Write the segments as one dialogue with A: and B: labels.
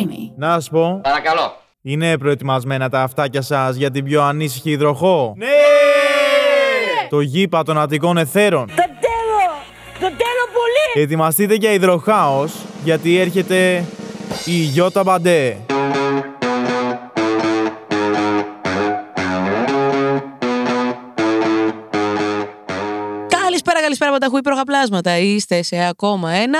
A: creamy.
B: Να σου πω,
C: Παρακαλώ.
B: είναι προετοιμασμένα τα αυτάκια σας για την πιο ανήσυχη υδροχό; Ναι! Το γήπα των Αττικών Εθέρων.
D: Το τέλο! Το τέλο πολύ!
B: Ετοιμαστείτε για υδροχάος, γιατί έρχεται η Γιώτα Μπαντέ.
A: Καλησπέρα, καλησπέρα Πανταχού, υπεροχαπλάσματα. Είστε σε ακόμα ένα.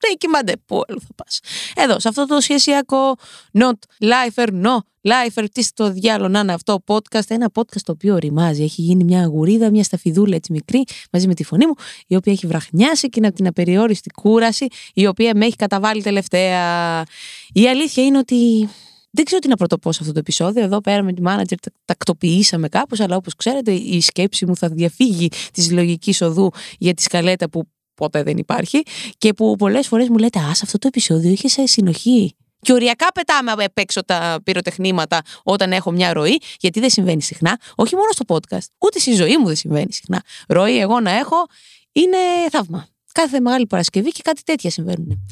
A: Δεν κοιμάται. Πού αλλού θα πας. Εδώ, σε αυτό το σχεσιακό Not Lifer, No Lifer, τι στο διάλογο να είναι αυτό podcast. Ένα podcast το οποίο ρημάζει. Έχει γίνει μια αγουρίδα, μια σταφιδούλα έτσι μικρή, μαζί με τη φωνή μου, η οποία έχει βραχνιάσει και είναι από την απεριόριστη κούραση, η οποία με έχει καταβάλει τελευταία. Η αλήθεια είναι ότι δεν ξέρω τι να πρωτοπώ σε αυτό το επεισόδιο. Εδώ πέρα με τη manager τα τακτοποιήσαμε κάπως, αλλά όπως ξέρετε, η σκέψη μου θα διαφύγει της λογικής οδού για τη σκαλέτα που ποτέ δεν υπάρχει και που πολλές φορές μου λέτε Α, σε αυτό το επεισόδιο είχε σε συνοχή. Και οριακά πετάμε απ' έξω τα πυροτεχνήματα όταν έχω μια ροή, γιατί δεν συμβαίνει συχνά, όχι μόνο στο podcast, ούτε στη ζωή μου δεν συμβαίνει συχνά. Ροή εγώ να έχω είναι θαύμα. Κάθε μεγάλη Παρασκευή και κάτι τέτοια συμβαίνουν.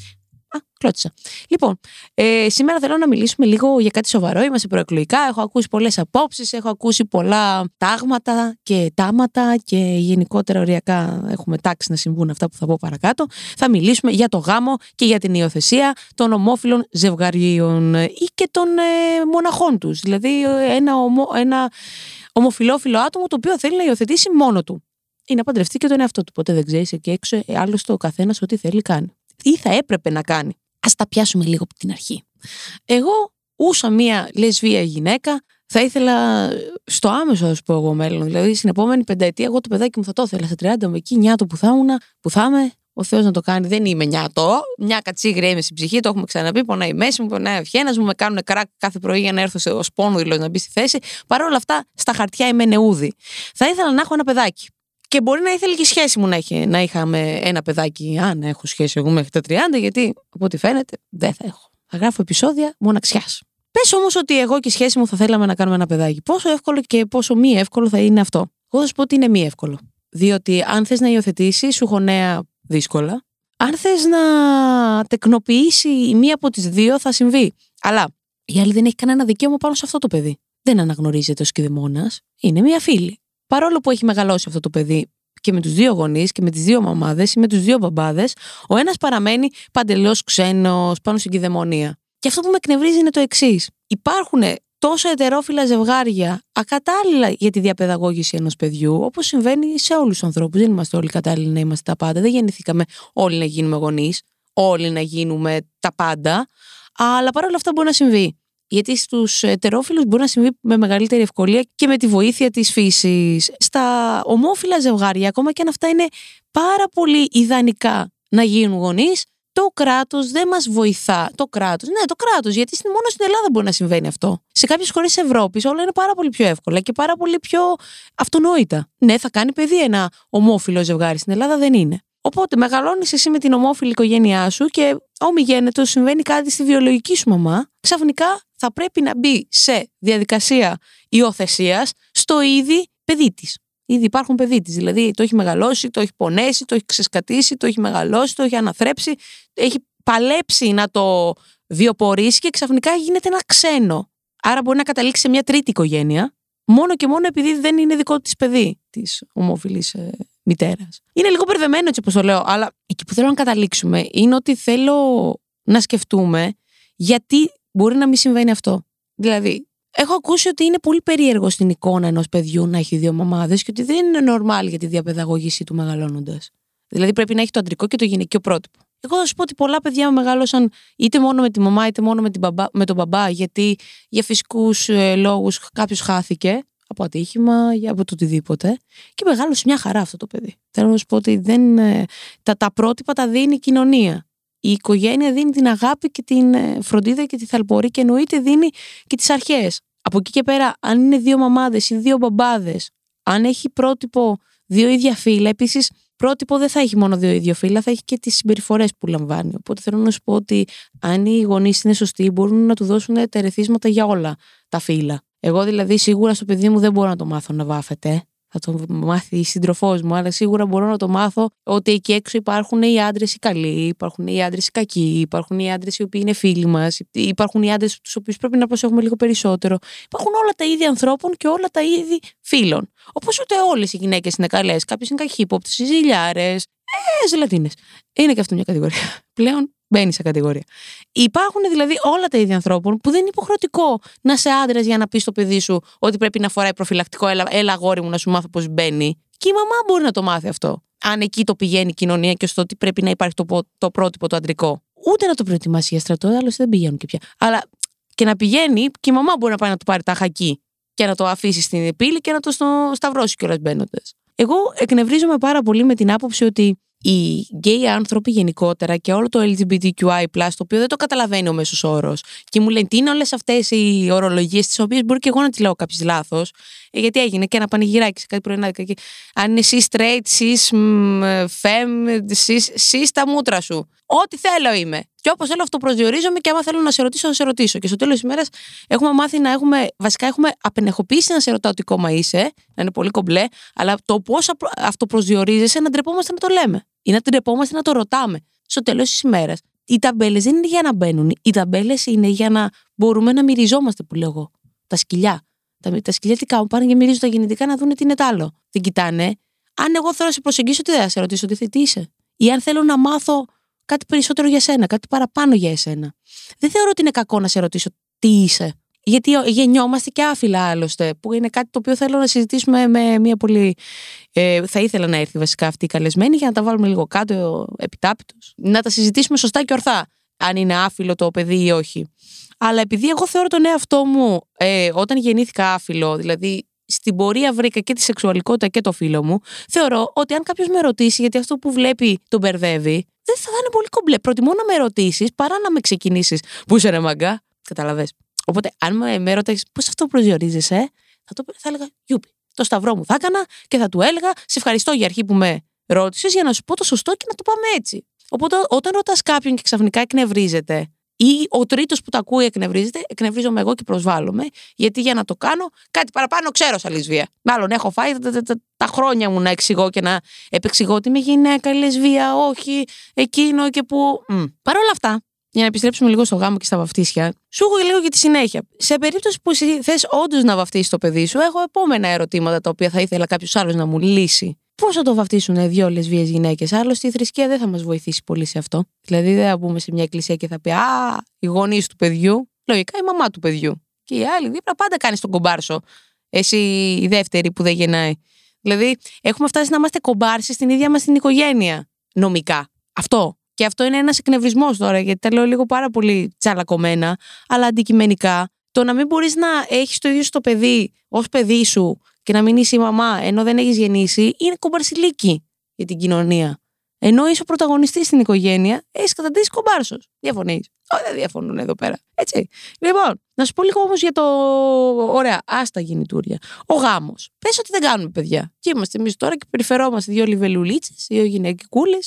A: Α, κλώτησα. Λοιπόν, ε, σήμερα θέλω να μιλήσουμε λίγο για κάτι σοβαρό. Είμαστε προεκλογικά. Έχω ακούσει πολλές απόψεις, έχω ακούσει πολλά τάγματα και τάματα και γενικότερα οριακά έχουμε τάξει να συμβούν αυτά που θα πω παρακάτω. Θα μιλήσουμε για το γάμο και για την υιοθεσία των ομόφυλων ζευγαρίων ή και των ε, μοναχών τους. Δηλαδή, ένα, ομο, ένα ομοφυλόφιλο άτομο το οποίο θέλει να υιοθετήσει μόνο του. Ή να παντρευτεί και τον εαυτό του. Ποτέ δεν ξέρει εκεί έξω, ε, άλλωστε ο καθένας ό,τι θέλει κάνει ή θα έπρεπε να κάνει. Ας τα πιάσουμε λίγο από την αρχή. Εγώ ούσα μία λεσβία γυναίκα, θα ήθελα στο άμεσο, ας πω εγώ μέλλον. Δηλαδή, στην επόμενη πενταετία, εγώ το παιδάκι μου θα το ήθελα. Στα 30 μου εκεί, νιάτο που θα ήμουν, που θα είμαι, ο Θεός να το κάνει. Δεν είμαι νιάτο. Μια κατσίγρια είμαι στην ψυχή, το έχουμε ξαναπεί. Πονάει η μέση μου, πονάει ο ευχένα μου, με κάνουν κράκ κάθε πρωί για να έρθω ως πόνοδηλο να μπει στη θέση. Παρ' όλα αυτά, στα χαρτιά είμαι νεούδη. Θα ήθελα να έχω ένα παιδάκι. Και μπορεί να ήθελε και η σχέση μου να, είχε, να είχαμε ένα παιδάκι, αν έχω σχέση εγώ μέχρι τα 30, γιατί από ό,τι φαίνεται δεν θα έχω. Θα γράφω επεισόδια μοναξιάς. Πες όμως ότι εγώ και η σχέση μου θα θέλαμε να κάνουμε ένα παιδάκι. Πόσο εύκολο και πόσο μη εύκολο θα είναι αυτό. Εγώ θα σου πω ότι είναι μη εύκολο. Διότι αν θες να υιοθετήσεις, σου έχω νέα δύσκολα. Αν θες να τεκνοποιήσει η μία από τις δύο, θα συμβεί. Αλλά η άλλη δεν έχει κανένα δικαίωμα πάνω σε αυτό το παιδί. Δεν αναγνωρίζεται ως κηδεμόνα. Είναι μία φίλη παρόλο που έχει μεγαλώσει αυτό το παιδί και με τους δύο γονείς και με τις δύο μαμάδες ή με τους δύο μπαμπάδες, ο ένας παραμένει παντελώς ξένος πάνω στην κυδαιμονία. Και αυτό που με εκνευρίζει είναι το εξής. Υπάρχουν τόσο ετερόφιλα ζευγάρια ακατάλληλα για τη διαπαιδαγώγηση ενός παιδιού, όπως συμβαίνει σε όλους τους ανθρώπους. Δεν είμαστε όλοι κατάλληλοι να είμαστε τα πάντα. Δεν γεννηθήκαμε όλοι να γίνουμε γονείς, όλοι να γίνουμε τα πάντα. Αλλά παρόλα αυτά μπορεί να συμβεί. Γιατί στους ετερόφιλους μπορεί να συμβεί με μεγαλύτερη ευκολία και με τη βοήθεια της φύσης. Στα ομόφυλα ζευγάρια, ακόμα και αν αυτά είναι πάρα πολύ ιδανικά να γίνουν γονείς, το κράτος δεν μας βοηθά. Το κράτος. Ναι, το κράτος, γιατί μόνο στην Ελλάδα μπορεί να συμβαίνει αυτό. Σε κάποιες χώρες Ευρώπης όλα είναι πάρα πολύ πιο εύκολα και πάρα πολύ πιο αυτονόητα. Ναι, θα κάνει παιδί ένα ομόφυλο ζευγάρι. Στην Ελλάδα δεν είναι. Οπότε μεγαλώνεις εσύ με την ομόφυλη οικογένειά σου και ομιγένετος συμβαίνει κάτι στη βιολογική σου μαμά, ξαφνικά θα πρέπει να μπει σε διαδικασία υιοθεσίας στο ήδη παιδί της. Ήδη υπάρχουν παιδί της. Δηλαδή το έχει μεγαλώσει, το έχει πονέσει, το έχει ξεσκατήσει, το έχει μεγαλώσει, το έχει αναθρέψει, έχει παλέψει να το βιοπορήσει και ξαφνικά γίνεται ένα ξένο. Άρα μπορεί να καταλήξει σε μια τρίτη οικογένεια, μόνο και μόνο επειδή δεν είναι δικό της παιδί της ομόφυλη ε, μητέρας. Είναι λίγο μπερδεμένο έτσι όπως το λέω, αλλά εκεί που θέλω να καταλήξουμε είναι ότι θέλω να σκεφτούμε γιατί μπορεί να μην συμβαίνει αυτό. Δηλαδή, έχω ακούσει ότι είναι πολύ περίεργο στην εικόνα ενός παιδιού να έχει δύο μαμάδες και ότι δεν είναι normal για τη διαπαιδαγώγησή του μεγαλώνοντας. Δηλαδή, πρέπει να έχει το αντρικό και το γυναικείο πρότυπο. Εγώ θα σου πω ότι πολλά παιδιά μεγάλωσαν είτε μόνο με τη μαμά είτε μόνο με, την μπαμπά, με τον μπαμπά, γιατί για φυσικούς ε, λόγους κάποιος χάθηκε από ατύχημα ή από το οτιδήποτε. Και μεγάλωσε μια χαρά αυτό το παιδί. Θέλω να σου πω ότι δεν, ε, τα, τα πρότυπα τα δίνει η κοινωνία. Η οικογένεια δίνει την αγάπη και την ε, φροντίδα και τη θαλπορή και εννοείται δίνει και τις αρχές. Από εκεί και πέρα, αν είναι δύο μαμάδες ή δύο μπαμπάδες, αν έχει πρότυπο δύο ίδια φύλλα, επίσης πρότυπο δεν θα έχει μόνο δύο ίδια φύλλα, θα έχει και τις συμπεριφορές που λαμβάνει. Οπότε θέλω να σου πω ότι αν οι γονείς είναι σωστοί, μπορούν να του δώσουν τα ερεθίσματα για όλα τα φύλλα. Εγώ δηλαδή σίγουρα στο παιδί μου δεν μπορώ να το μάθω να βάφεται. Θα το μάθει η σύντροφό μου, αλλά σίγουρα μπορώ να το μάθω ότι εκεί έξω υπάρχουν οι άντρε οι καλοί, υπάρχουν οι άντρε οι κακοί, υπάρχουν οι άντρε οι οποίοι είναι φίλοι μα, υπάρχουν οι άντρε του οποίου πρέπει να προσέχουμε λίγο περισσότερο. Υπάρχουν όλα τα είδη ανθρώπων και όλα τα είδη φίλων. Όπω ούτε όλε οι γυναίκε είναι καλέ. Κάποιε είναι καχύποπτε, ζηλιάρε, ε, ζελατίνε. Είναι και αυτό μια κατηγορία. Πλέον μπαίνει σε κατηγορία. Υπάρχουν δηλαδή όλα τα είδη ανθρώπων που δεν είναι υποχρεωτικό να σε άντρες για να πεις στο παιδί σου ότι πρέπει να φοράει προφυλακτικό. Έλα, έλα αγόρι μου να σου μάθω πώς μπαίνει. Και η μαμά μπορεί να το μάθει αυτό. Αν εκεί το πηγαίνει η κοινωνία και στο ότι πρέπει να υπάρχει το, το πρότυπο το αντρικό. Ούτε να το προετοιμάσει για στρατό, άλλωστε δεν πηγαίνουν και πια. Αλλά και να πηγαίνει και η μαμά μπορεί να πάει να του πάρει τα χακί και να το αφήσει στην πύλη και να το στο, σταυρώσει κιόλας μπαίνοντας. Εγώ εκνευρίζομαι πάρα πολύ με την άποψη ότι οι γκέι άνθρωποι γενικότερα και όλο το LGBTQI, το οποίο δεν το καταλαβαίνει ο μέσος όρος. Και μου λένε τι είναι όλες αυτές οι ορολογίες, τις οποίες μπορεί και εγώ να τις λέω κάποιε λάθος. Ε, γιατί έγινε και ένα πανηγυράκι σε κάτι πρωινάδικα. Αν είναι εσύ straight, cis, fem, cis, τα μούτρα σου. Ό,τι θέλω είμαι. Και όπως θέλω, αυτό προσδιορίζομαι και άμα θέλω να σε ρωτήσω, να σε ρωτήσω. Και στο τέλος της ημέρας έχουμε μάθει να έχουμε, βασικά έχουμε απενεχοποιήσει να σε ρωτάω τι κόμμα είσαι, να είναι πολύ κομπλέ, αλλά το πώς αυτό προσδιορίζεσαι να ντρεπόμαστε να το λέμε. Ή να ντρεπόμαστε να το ρωτάμε. Στο τέλος της ημέρας. Οι ταμπέλες δεν είναι για να μπαίνουν. Οι ταμπέλες είναι για να μπορούμε να μυριζόμαστε, που λέω εγώ. Τα σκυλιά. Τα, τα σκυλιά τι κάνουν, πάνε και μυρίζουν τα γεννητικά να δουν τι είναι τ' άλλο. Δεν κοιτάνε. Αν εγώ θέλω να σε προσεγγίσω, τι θα σε ρωτήσω, τι, τι είσαι; Ή αν θέλω να μάθω κάτι περισσότερο για σένα, κάτι παραπάνω για εσένα. Δεν θεωρώ ότι είναι κακό να σε ρωτήσω τι είσαι. Γιατί γεννιόμαστε και άφυλα άλλωστε, που είναι κάτι το οποίο θέλω να συζητήσουμε με μια πολύ. Ε, θα ήθελα να έρθει βασικά αυτή η καλεσμένη για να τα βάλουμε λίγο κάτω επιτάπητος. Να τα συζητήσουμε σωστά και ορθά. Αν είναι άφυλο το παιδί ή όχι. Αλλά επειδή εγώ θεωρώ τον εαυτό μου ε, όταν γεννήθηκα άφυλο, δηλαδή στην πορεία βρήκα και τη σεξουαλικότητα και το φίλο μου, θεωρώ ότι αν κάποιος με ρωτήσει γιατί αυτό που βλέπει τον μπερδεύει, δεν θα είναι πολύ κομπλέ. Προτιμώ να με ρωτήσεις παρά να με ξεκινήσεις. Πού είσαι ρε μαγκά, καταλαβέ. Οπότε, αν με, με ρωτήσει πώς αυτό προσδιορίζεσαι, θα, το, θα έλεγα Γιούπι. Το σταυρό μου θα έκανα και θα του έλεγα Σε ευχαριστώ για αρχή που με ρώτησες για να σου πω το σωστό και να το πάμε έτσι. Οπότε, όταν ρωτάς κάποιον και ξαφνικά εκνευρίζεται, ή ο τρίτος που τα ακούει εκνευρίζεται, εκνευρίζομαι εγώ και προσβάλλομαι, γιατί για να το κάνω κάτι παραπάνω ξέρω σαν λεσβία. Μάλλον έχω φάει τα, χρόνια μου να εξηγώ και να επεξηγώ ότι είμαι γυναίκα, λεσβία, όχι, εκείνο και που. Παρ' όλα αυτά, για να επιστρέψουμε λίγο στο γάμο και στα βαφτίσια, σου έχω λίγο για τη συνέχεια. Σε περίπτωση που εσύ θες όντως να βαφτίσεις το παιδί σου, έχω επόμενα ερωτήματα τα οποία θα ήθελα κάποιος άλλος να μου λύσει. Πώς θα το βαφτίσουν δύο λεσβείε γυναίκες; Άλλωστε η θρησκεία δεν θα μας βοηθήσει πολύ σε αυτό. Δηλαδή δεν θα μπούμε σε μια εκκλησία και θα πει Α, οι γονείς του παιδιού. Λογικά η μαμά του παιδιού. Και η άλλη δίπλα πάντα κάνεις τον κομπάρσο. Εσύ η δεύτερη που δεν γεννάει. Δηλαδή έχουμε φτάσει να είμαστε κομπάρσοι στην ίδια μας την οικογένεια. Νομικά. Αυτό. Και αυτό είναι ένας εκνευρισμός τώρα, γιατί τα λέω λίγο πάρα πολύ τσαλακωμένα, αλλά αντικειμενικά. Το να μην μπορείς να έχεις το ίδιο στο παιδί ως παιδί σου και να μην είσαι η μαμά ενώ δεν έχεις γεννήσει, είναι κομπαρσιλίκι για την κοινωνία. Ενώ είσαι ο πρωταγωνιστής στην οικογένεια, έχεις καταντήσει κομπάρσος. Διαφωνείς. Όχι, δεν διαφωνούν εδώ πέρα. Έτσι. Λοιπόν, να σου πω λίγο όμως για το. Ωραία, άστα γεννητούρια. Ο γάμος. Πες ότι δεν κάνουμε παιδιά. Και είμαστε εμείς τώρα και περιφερόμαστε δύο λιβελουλίτσες, δύο γυναικούλε.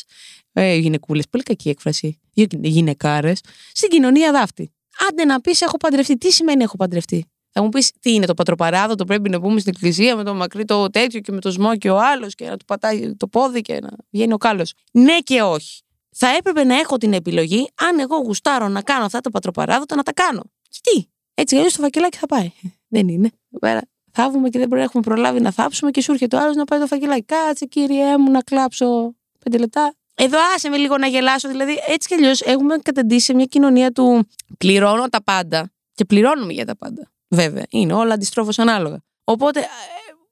A: Ε, γυναικούλες, πολύ κακή έκφραση. Δύο γυναικάρες. Στην κοινωνία δάφτη. Άντε να πεις έχω παντρευτεί. Τι σημαίνει έχω παντρευτεί; Θα μου πεις τι είναι το πατροπαράδοτο, πρέπει να πούμε στην εκκλησία με το μακρύ το τέτοιο και με το σμό και ο άλλος και να του πατάει το πόδι και να βγαίνει ο κάλος. Ναι και όχι. Θα έπρεπε να έχω την επιλογή, αν εγώ γουστάρω να κάνω αυτά τα πατροπαράδοτα, να τα κάνω. Γιατί. Έτσι, αλλιώς το φακελάκι θα πάει. Δεν είναι. Εδώ πέρα θαύουμε και δεν έχουμε προλάβει να θάψουμε και σου έρχεται ο άλλος να πάει το φακελάκι. Κάτσε, κύριε μου, να κλάψω πέντε λεπτά. Εδώ άσε με λίγο να γελάσω. Δηλαδή, έτσι κι αλλιώς έχουμε καταντήσει σε μια κοινωνία του πληρώνω τα πάντα και πληρώνουμε για τα πάντα. Βέβαια, είναι όλα αντιστρόφως ανάλογα. Οπότε ε,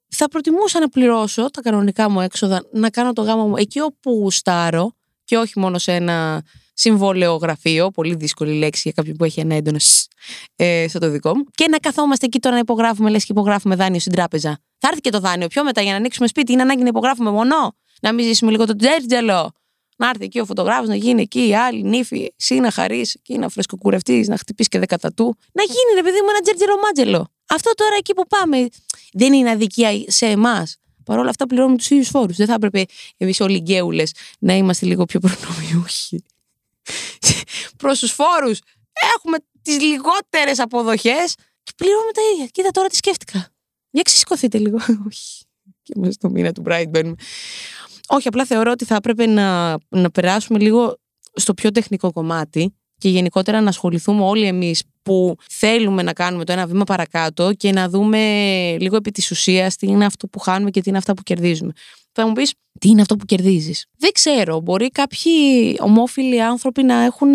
A: θα προτιμούσα να πληρώσω τα κανονικά μου έξοδα, να κάνω το γάμο μου εκεί όπου γουστάρω και όχι μόνο σε ένα συμβόλαιο γραφείο, πολύ δύσκολη λέξη για κάποιον που έχει ένα έντονο ε, στο το δικό μου, και να καθόμαστε εκεί τώρα να υπογράφουμε, λες και υπογράφουμε δάνειο στην τράπεζα. Θα έρθει και το δάνειο πιο μετά για να ανοίξουμε σπίτι, είναι ανάγκη να υπογράφουμε μόνο, να μην ζήσουμε λίγο το τζέρτζελο, να έρθει εκεί ο φωτογράφος, να γίνει εκεί η άλλη νύφη, εσύ να χαρείς, εκεί να φρεσκοκουρευτείς, να χτυπήσει και δέκατα του. Να γίνει ρε παιδί μου ένα τζέρτζελο μάτζελο. Αυτό τώρα εκεί που πάμε δεν είναι αδικία σε εμάς. Παρ' όλα αυτά πληρώνουμε τους ίδιους φόρους. Δεν θα έπρεπε εμείς όλοι γκέουλες να είμαστε λίγο πιο προνομιούχοι. Προς τους φόρους έχουμε τις λιγότερες αποδοχές και πληρώνουμε τα ίδια. Κοίτα τώρα τι σκέφτηκα. Για ξεσηκωθείτε λίγο. Όχι. και μέσα στο μήνα του Bright μπαίνουμε. Όχι, απλά θεωρώ ότι θα έπρεπε να, να περάσουμε λίγο στο πιο τεχνικό κομμάτι και γενικότερα να ασχοληθούμε όλοι εμείς που θέλουμε να κάνουμε το ένα βήμα παρακάτω και να δούμε λίγο επί της ουσίας τι είναι αυτό που χάνουμε και τι είναι αυτά που κερδίζουμε. Θα μου πεις, τι είναι αυτό που κερδίζεις; Δεν ξέρω, μπορεί κάποιοι ομόφυλοι άνθρωποι να έχουν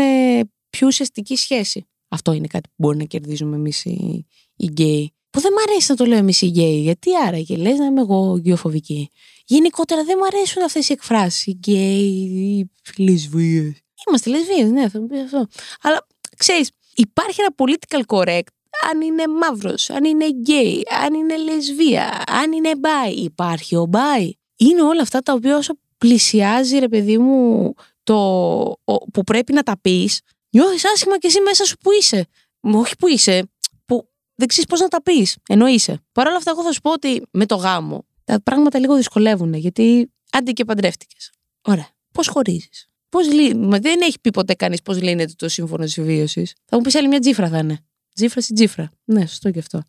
A: πιο ουσιαστική σχέση. Αυτό είναι κάτι που μπορεί να κερδίζουμε εμείς οι, οι γκέι. Που δεν μ' αρέσει να το λέω εμείς οι γκέι, γιατί άραγε λες να είμαι εγώ ομοφοβική. Γενικότερα δεν μου αρέσουν αυτές οι εκφράσεις. Οι γκέι, οι λεσβίες. Είμαστε λεσβίες, ναι, θα μου πει αυτό. Αλλά ξέρεις, υπάρχει ένα political correct αν είναι μαύρος, αν είναι γκέι, αν είναι λεσβία, αν είναι μπάι. Υπάρχει ο μπάι. Είναι όλα αυτά τα οποία όσο πλησιάζει, ρε παιδί μου, το που πρέπει να τα πεις, νιώθεις άσχημα και εσύ μέσα σου που είσαι. Όχι που είσαι, που δεν ξέρεις πώς να τα πεις. Ενώ είσαι. Παρ' όλα αυτά, εγώ θα σου πω ότι με το γάμο τα πράγματα λίγο δυσκολεύουν γιατί άντε και παντρεύτηκες. Ωραία. Πώς χωρίζεις; Πώς Μα δεν έχει πει ποτέ κανείς πώς λύνεται το σύμφωνο συμβίωση. Θα μου πεις άλλη μια τζίφρα θα είναι. Τζίφρα ή τζίφρα. Ναι, σωστό και αυτό.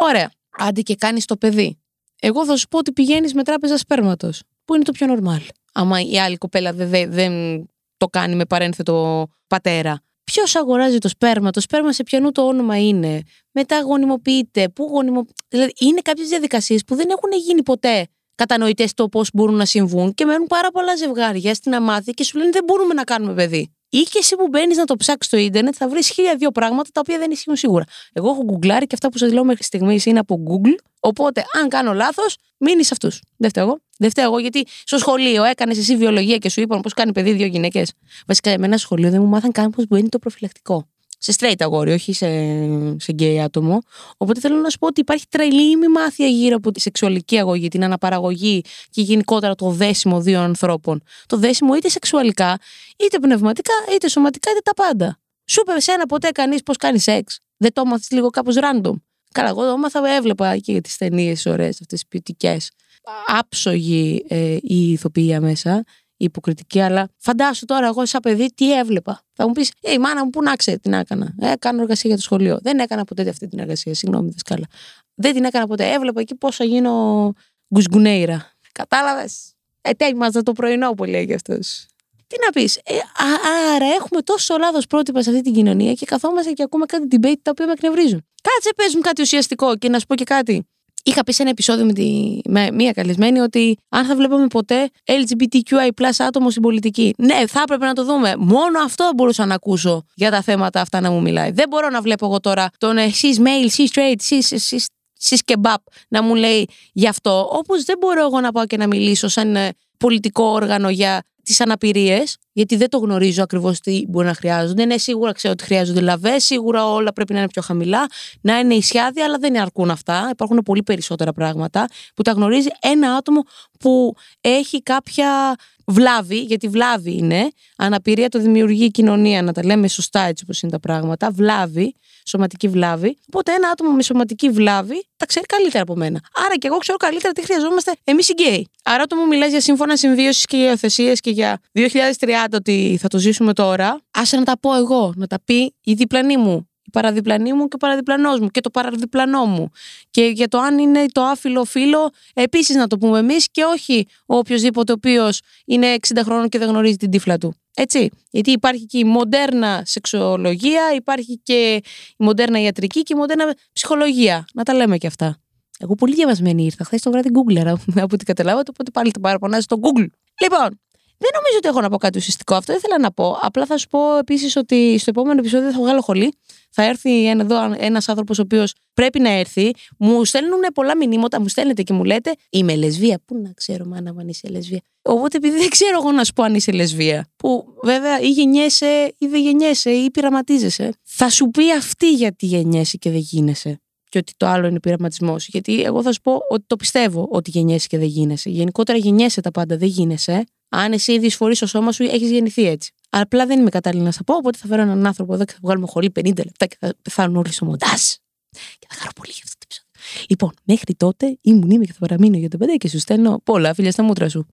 A: Ωραία. Άντε και κάνεις το παιδί. Εγώ θα σου πω ότι πηγαίνεις με τράπεζα σπέρματος. Που είναι το πιο normal. Άμα η άλλη κοπέλα δεν, δεν το κάνει με παρένθετο πατέρα. Ποιος αγοράζει το σπέρμα, το σπέρμα σε ποιανού το όνομα είναι, μετά γονιμοποιείται, πού γονιμοποιείται. Δηλαδή, είναι κάποιες διαδικασίες που δεν έχουν γίνει ποτέ κατανοητές το πώς μπορούν να συμβούν και μένουν πάρα πολλά ζευγάρια στην αμάθεια και σου λένε δεν μπορούμε να κάνουμε παιδί. Ή και εσύ που μπαίνεις να το ψάξεις στο ίντερνετ θα βρεις χίλια δύο πράγματα τα οποία δεν ισχύουν σίγουρα. Εγώ έχω γκουγκλάρει και αυτά που σας λέω μέχρι στιγμής είναι από Google. Οπότε, αν κάνω λάθος, μείνει σε αυτούς. Δεν φταίω εγώ. Δεν φταίω εγώ γιατί στο σχολείο έκανες εσύ βιολογία και σου είπαν πώς κάνει παιδί δύο γυναίκες. Βασικά, εμένα στο σχολείο δεν μου μάθαν καν πώς μπαίνει το προφυλακτικό σε straight αγόρι, όχι σε, σε gay άτομο. Οπότε θέλω να σου πω ότι υπάρχει τρελή μάθεια γύρω από τη σεξουαλική αγωγή, την αναπαραγωγή και γενικότερα το δέσιμο δύο ανθρώπων. Το δέσιμο είτε σεξουαλικά, είτε πνευματικά, είτε σωματικά, είτε τα πάντα. Σου είπε εσένα ποτέ κανείς πώς κάνει σεξ; Δεν το έμαθες λίγο κάπως random; Καλά, εγώ το έμαθα, έβλεπα και τις ταινίες ωραίες, αυτές τις ποιοτικέ. Άψογη ε, η ηθοποιία μέσα υποκριτική, αλλά φαντάσου τώρα εγώ σαν παιδί τι έβλεπα. Θα μου πεις, Ε, η μάνα μου πού να ξέρει τι να έκανα. Ε, κάνω εργασία για το σχολείο. Δεν έκανα ποτέ αυτή την εργασία. Συγγνώμη, δασκάλα. Δεν την έκανα ποτέ. Έβλεπα εκεί πώς θα γίνω γκουσγκουνέιρα. Κατάλαβες; Ετοίμαζα το πρωινό που λέει αυτός. Τι να πεις; Ε, άρα έχουμε τόσο λάθος πρότυπα σε αυτή την κοινωνία και καθόμαστε και ακούμε κάτι debate τα οποία με εκνευρίζουν. Κάτσε, πες κάτι ουσιαστικό και να σου πω και κάτι. Είχα πει σε ένα επεισόδιο με, τη, με μία καλεσμένη ότι αν θα βλέπαμε ποτέ LGBTQI άτομο στην πολιτική. Ναι, θα έπρεπε να το δούμε. Μόνο αυτό μπορούσα να ακούσω για τα θέματα αυτά να μου μιλάει. Δεν μπορώ να βλέπω εγώ τώρα τον εσεί male, εσεί straight, εσεί εσεί κεμπάπ να μου λέει γι' αυτό. Όπως δεν μπορώ εγώ να πάω και να μιλήσω σαν ε, πολιτικό όργανο για τις αναπηρίες, γιατί δεν το γνωρίζω ακριβώς τι μπορεί να χρειάζονται. Ναι, σίγουρα ξέρω ότι χρειάζονται λαβές, σίγουρα όλα πρέπει να είναι πιο χαμηλά, να είναι ισιάδια, αλλά δεν αρκούν αυτά. Υπάρχουν πολύ περισσότερα πράγματα που τα γνωρίζει ένα άτομο που έχει κάποια βλάβη, γιατί βλάβη είναι, αναπηρία το δημιουργεί η κοινωνία, να τα λέμε σωστά έτσι όπως είναι τα πράγματα, βλάβη, σωματική βλάβη. Οπότε ένα άτομο με σωματική βλάβη τα ξέρει καλύτερα από μένα. Άρα και εγώ ξέρω καλύτερα τι χρειαζόμαστε εμείς οι γκέι. Άρα, όταν μου μιλάς για σύμφωνα συμβίωσης και για υιοθεσίες και για 2030 ότι θα το ζήσουμε τώρα, άσε να τα πω εγώ, να τα πει η διπλανή μου, η παραδιπλανή μου και ο παραδιπλανός μου και το παραδιπλανό μου. Και για το αν είναι το άφιλο φίλο, επίσης να το πούμε εμείς και όχι ο οποιοδήποτε ο οποίος είναι 60 χρόνων και δεν γνωρίζει την τύφλα του. Έτσι. Γιατί υπάρχει και η μοντέρνα σεξουολογία, υπάρχει και η μοντέρνα ιατρική και η μοντέρνα ψυχολογία. Να τα λέμε και αυτά. Εγώ πολύ διαβασμένη ήρθα. Χθες το βράδυ Google από ό,τι καταλάβατε, οπότε πάλι το παραπονάζει στο Google. Λοιπόν, δεν νομίζω ότι έχω να πω κάτι ουσιαστικό. Αυτό ήθελα να πω. Απλά θα σου πω επίσης ότι στο επόμενο επεισόδιο θα βγάλω χολή. Θα έρθει ένα, εδώ ένας άνθρωπος ο οποίος πρέπει να έρθει. Μου στέλνουν πολλά μηνύματα, μου στέλνετε και μου λέτε Είμαι λεσβία. Πού να ξέρω, μάνα, αν είσαι λεσβία. Οπότε επειδή δεν ξέρω εγώ να σου πω αν είσαι λεσβία, που βέβαια ή γεννιέσαι ή δεν γεννιέσαι ή πειραματίζεσαι, θα σου πει αυτή γιατί γεννιέσαι και δεν γίνεσαι και ότι το άλλο είναι πειραματισμός. Γιατί εγώ θα σου πω ότι το πιστεύω ότι γεννιέσαι και δεν γίνεσαι. Γενικότερα γεννιέσαι τα πάντα, δεν γίνεσαι. Αν εσύ δυσφορεί στο σώμα σου, έχεις γεννηθεί έτσι. Απλά δεν είμαι κατάλληλη να σα πω, οπότε θα φέρω έναν άνθρωπο εδώ και θα βγάλουμε χολή 50 λεπτά και θα πεθάνουν όλοι στο μοντάζ. Και θα χαρώ πολύ για αυτό το επεισόδιο. Λοιπόν, μέχρι τότε ήμουν είμαι και θα παραμείνω για το παιδί και σου στέλνω πολλά φιλιά στα μούτρα σου.